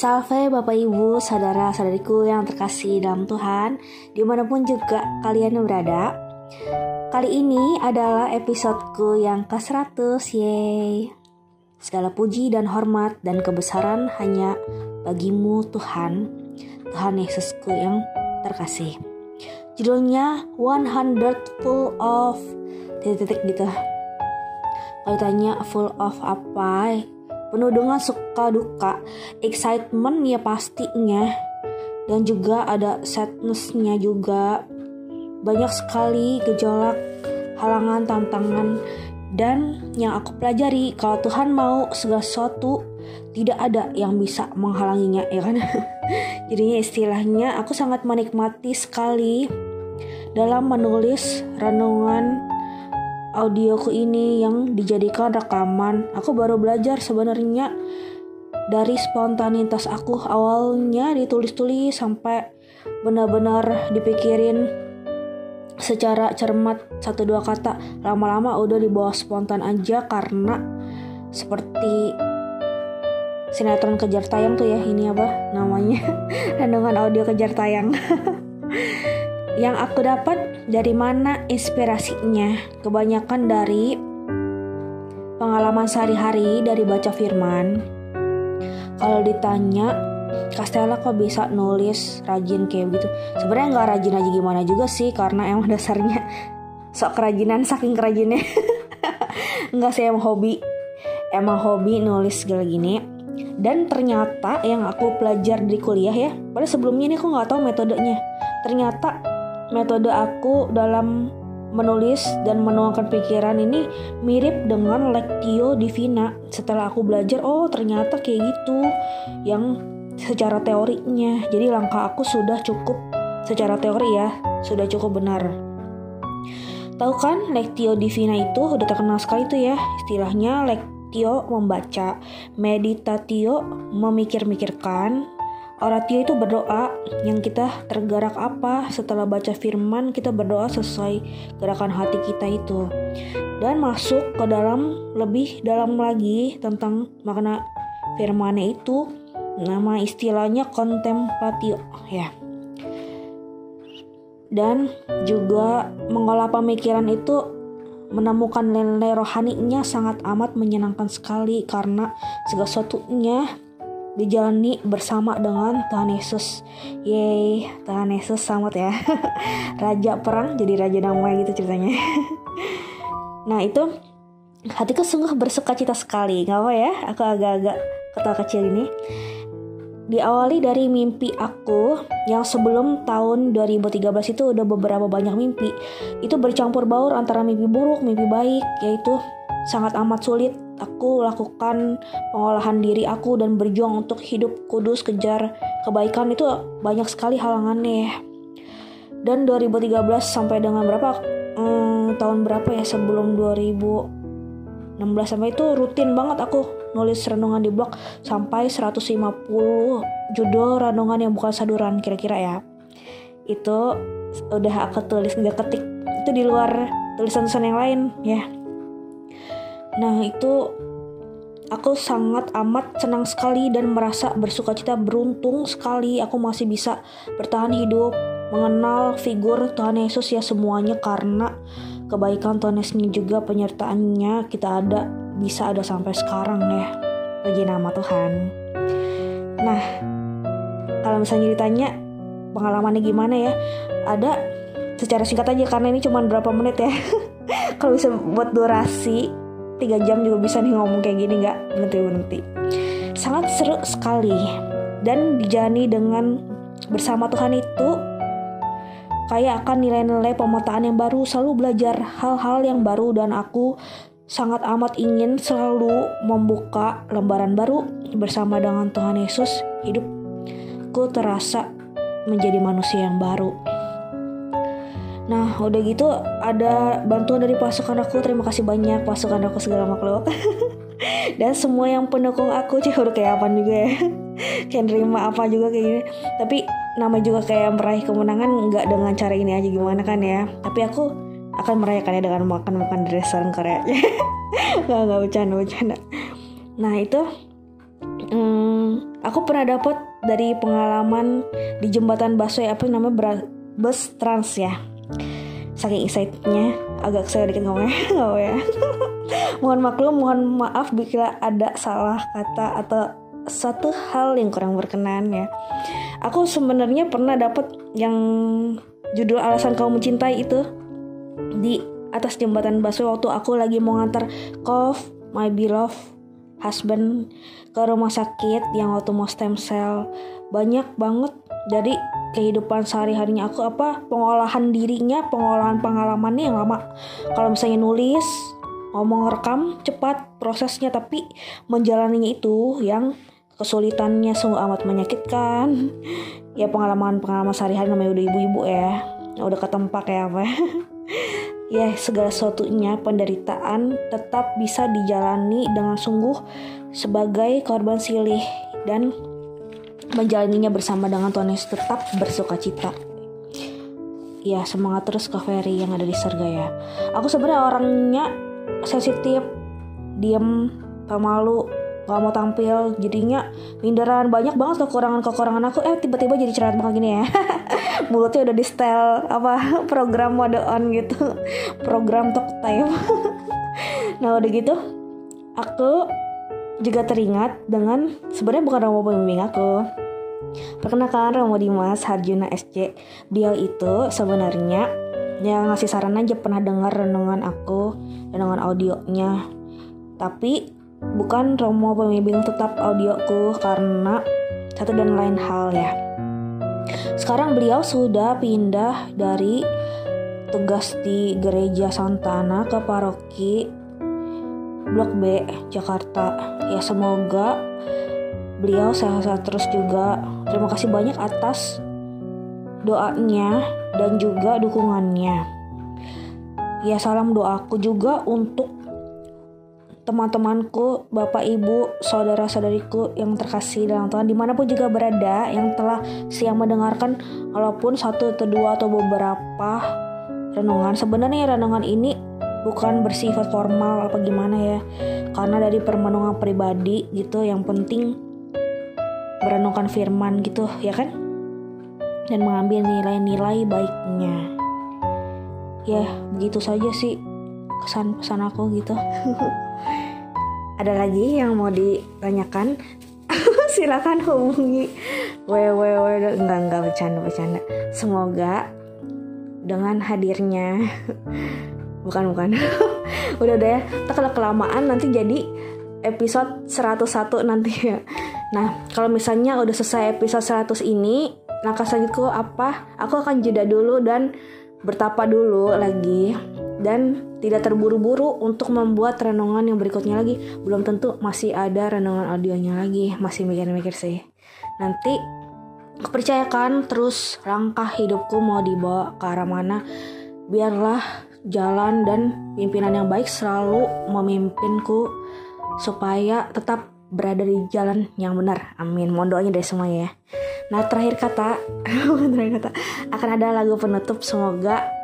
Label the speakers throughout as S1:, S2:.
S1: Salve Bapak Ibu, saudara-saudariku yang terkasih dalam Tuhan, di mana pun juga kalian berada. Kali ini adalah episodeku yang ke-100, yeay. Segala puji dan hormat dan kebesaran hanya bagimu Tuhan, Tuhan Yesusku yang terkasih. Judulnya 100 full of titik-titik gitu. Kalau tanya full of apa, penuh dengan suka duka, excitement ya pastinya, dan juga ada sadnessnya juga. Banyak sekali gejolak, halangan, tantangan, dan yang aku pelajari kalau Tuhan mau segala sesuatu tidak ada yang bisa menghalanginya ya kan? Jadinya istilahnya aku sangat menikmati sekali dalam menulis renungan audioku ini yang dijadikan rekaman. Aku baru belajar sebenarnya. Dari spontanitas aku awalnya ditulis-tulis sampai benar-benar dipikirin secara cermat satu dua kata. Lama-lama udah dibawa spontan aja karena seperti sinetron kejar tayang tuh ya ini apa namanya? Renungan audio kejar tayang. Yang aku dapat dari mana inspirasinya? Kebanyakan dari pengalaman sehari-hari dari baca firman. Kalau ditanya, Kastela kok bisa nulis rajin kayak gitu? Sebenarnya nggak rajin aja gimana juga sih, karena emang dasarnya sok kerajinan saking kerajinnya. Nggak sih emang hobi, emang hobi nulis segala gini. Dan ternyata yang aku pelajar di kuliah ya, pada sebelumnya ini aku nggak tahu metodenya. Ternyata metode aku dalam menulis dan menuangkan pikiran ini mirip dengan Lectio Divina. Setelah aku belajar, oh ternyata kayak gitu yang secara teorinya. Jadi langkah aku sudah cukup secara teori ya, sudah cukup benar. Tahu kan Lectio Divina itu udah terkenal sekali tuh ya. Istilahnya Lectio membaca, meditatio memikir-mikirkan, Oratio itu berdoa yang kita tergerak apa? Setelah baca firman kita berdoa sesuai gerakan hati kita itu. Dan masuk ke dalam lebih dalam lagi tentang makna firmannya itu. Nama istilahnya kontemplatio ya. Dan juga mengolah pemikiran itu menemukan nilai rohaninya sangat amat menyenangkan sekali karena segala sesuatunya dijalani bersama dengan Tuhan Yesus. Yeay, Tuhan Yesus selamat ya. raja perang jadi raja damai gitu ceritanya. nah itu hatiku sungguh bersuka cita sekali. Gak apa ya, aku agak-agak ketawa kecil ini. Diawali dari mimpi aku yang sebelum tahun 2013 itu udah beberapa banyak mimpi. Itu bercampur baur antara mimpi buruk, mimpi baik, yaitu sangat amat sulit aku lakukan pengolahan diri aku dan berjuang untuk hidup kudus kejar kebaikan. Itu banyak sekali halangannya. Ya. Dan 2013 sampai dengan berapa? Hmm, tahun berapa ya? Sebelum 2016 sampai itu rutin banget aku nulis renungan di blog. Sampai 150 judul renungan yang bukan saduran kira-kira ya. Itu udah aku tulis udah ketik. Itu di luar tulisan-tulisan yang lain ya Nah, itu aku sangat amat senang sekali dan merasa bersuka cita beruntung sekali aku masih bisa bertahan hidup mengenal figur Tuhan Yesus ya semuanya karena kebaikan Tuhan Yesus ini juga penyertaannya kita ada bisa ada sampai sekarang ya. Bagi nama Tuhan. Nah kalau misalnya ditanya pengalamannya gimana ya ada secara singkat aja karena ini cuma berapa menit ya. Kalau bisa buat durasi tiga jam juga bisa nih ngomong kayak gini nggak? Berhenti berhenti. Sangat seru sekali. Dan dijalani dengan bersama Tuhan itu kayak akan nilai-nilai pemetaan yang baru selalu belajar hal-hal yang baru. Dan aku sangat amat ingin selalu membuka lembaran baru bersama dengan Tuhan Yesus. Hidupku terasa menjadi manusia yang baru Nah, udah gitu ada bantuan dari pasukan aku. Terima kasih banyak pasukan aku segala makhluk. Dan semua yang pendukung aku sih udah kayak apa juga ya. kayak nerima apa juga kayak gini. Tapi nama juga kayak meraih kemenangan nggak dengan cara ini aja gimana kan ya. Tapi aku akan merayakannya dengan makan-makan di restoran Korea. gak, gak bercanda, bercanda. Nah itu hmm, aku pernah dapat dari pengalaman di jembatan Baswe apa namanya bus trans ya saking excitednya agak saya dikit ngomongnya. Ya. Mohon maklum mohon maaf bila ada salah kata atau satu hal yang kurang berkenan ya. Aku sebenarnya pernah dapat yang judul alasan kau mencintai itu di atas jembatan busway waktu aku lagi mau ngantar Kov my beloved husband ke rumah sakit yang waktu mau stem cell. Banyak banget. Dari kehidupan sehari-harinya aku apa? Pengolahan dirinya pengolahan pengalamannya yang lama. Kalau misalnya nulis ngomong rekam cepat prosesnya. Tapi menjalaninya itu yang kesulitannya sungguh amat menyakitkan. Ya pengalaman-pengalaman sehari-hari namanya udah ibu-ibu ya. Udah ketempak ya apa ya segala sesuatunya penderitaan tetap bisa dijalani dengan sungguh sebagai korban silih dan menjalaninya bersama dengan Tuhan Yesus tetap bersuka cita. Ya semangat terus ke Ferry yang ada di surga ya. Aku sebenarnya orangnya sensitif, diem, pemalu, gak mau tampil, jadinya minderan banyak banget kekurangan-kekurangan aku. Eh tiba-tiba jadi cerewet banget gini ya. Mulutnya udah di style apa program mode on gitu, program talk time. nah udah gitu, aku juga teringat dengan sebenarnya bukan Romo pembimbing aku. Perkenalkan Romo Dimas Harjuna SC. Beliau itu sebenarnya yang ngasih saran aja pernah dengar renungan aku, renungan audionya. Tapi bukan Romo pembimbing tetap audioku karena satu dan lain hal ya. Sekarang beliau sudah pindah dari tugas di gereja Santana ke paroki Blok B Jakarta. Ya semoga beliau sehat-sehat terus juga. Terima kasih banyak atas doanya dan juga dukungannya. Ya salam doaku juga untuk teman-temanku, bapak ibu, saudara-saudariku yang terkasih dalam Tuhan di mana pun juga berada yang telah siang mendengarkan walaupun satu atau dua atau beberapa renungan. Sebenarnya renungan ini bukan bersifat formal apa gimana ya karena dari permenungan pribadi gitu yang penting merenungkan firman gitu ya kan? Dan mengambil nilai-nilai baiknya. Ya begitu saja sih kesan pesan aku gitu ada lagi yang mau ditanyakan? Silakan hubungi. Www enggak enggak bercanda bercanda. Semoga dengan hadirnya bukan bukan. Udah deh tak kalau kelamaan nanti jadi episode 101 nanti ya. Nah kalau misalnya udah selesai episode 100 ini langkah selanjutku apa? Aku akan jeda dulu dan bertapa dulu lagi dan tidak terburu-buru untuk membuat renungan yang berikutnya lagi belum tentu masih ada renungan audionya lagi masih mikir-mikir sih nanti kepercayakan terus langkah hidupku mau dibawa ke arah mana biarlah jalan dan pimpinan yang baik selalu memimpinku supaya tetap berada di jalan yang benar. Amin. Mohon doanya dari semuanya ya. Nah terakhir kata, terakhir kata akan ada lagu penutup. Semoga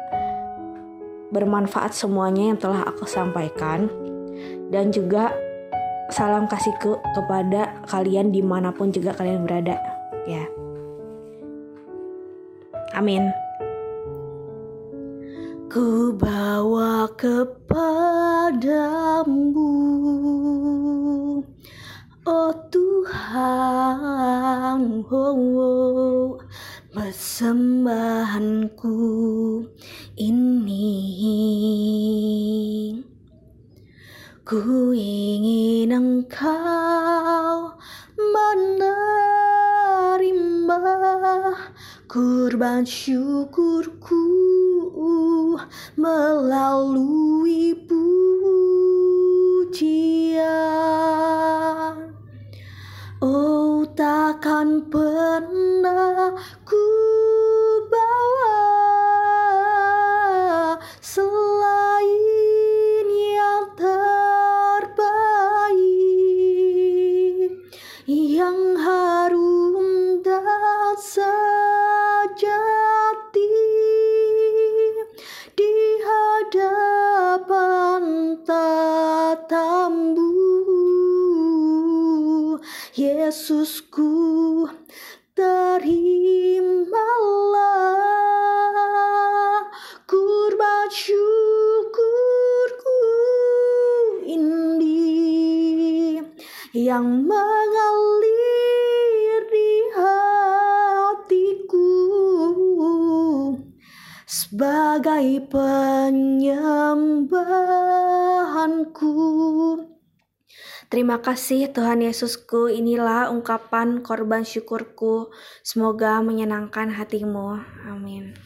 S1: bermanfaat semuanya yang telah aku sampaikan dan juga salam kasihku kepada kalian di mana pun juga kalian berada. Ya. Amin. Ku bawa kepadamu Oh Tuhan oh, oh, Persembahanku ini Ku ingin engkau menerima kurban syukurku melalui pujian. Oh takkan pernah Yesusku terimalah kurban syukurku ini yang mengalir di hatiku sebagai penyembahanku. Terima kasih Tuhan Yesusku, inilah ungkapan korban syukurku. Semoga menyenangkan hatimu. Amin.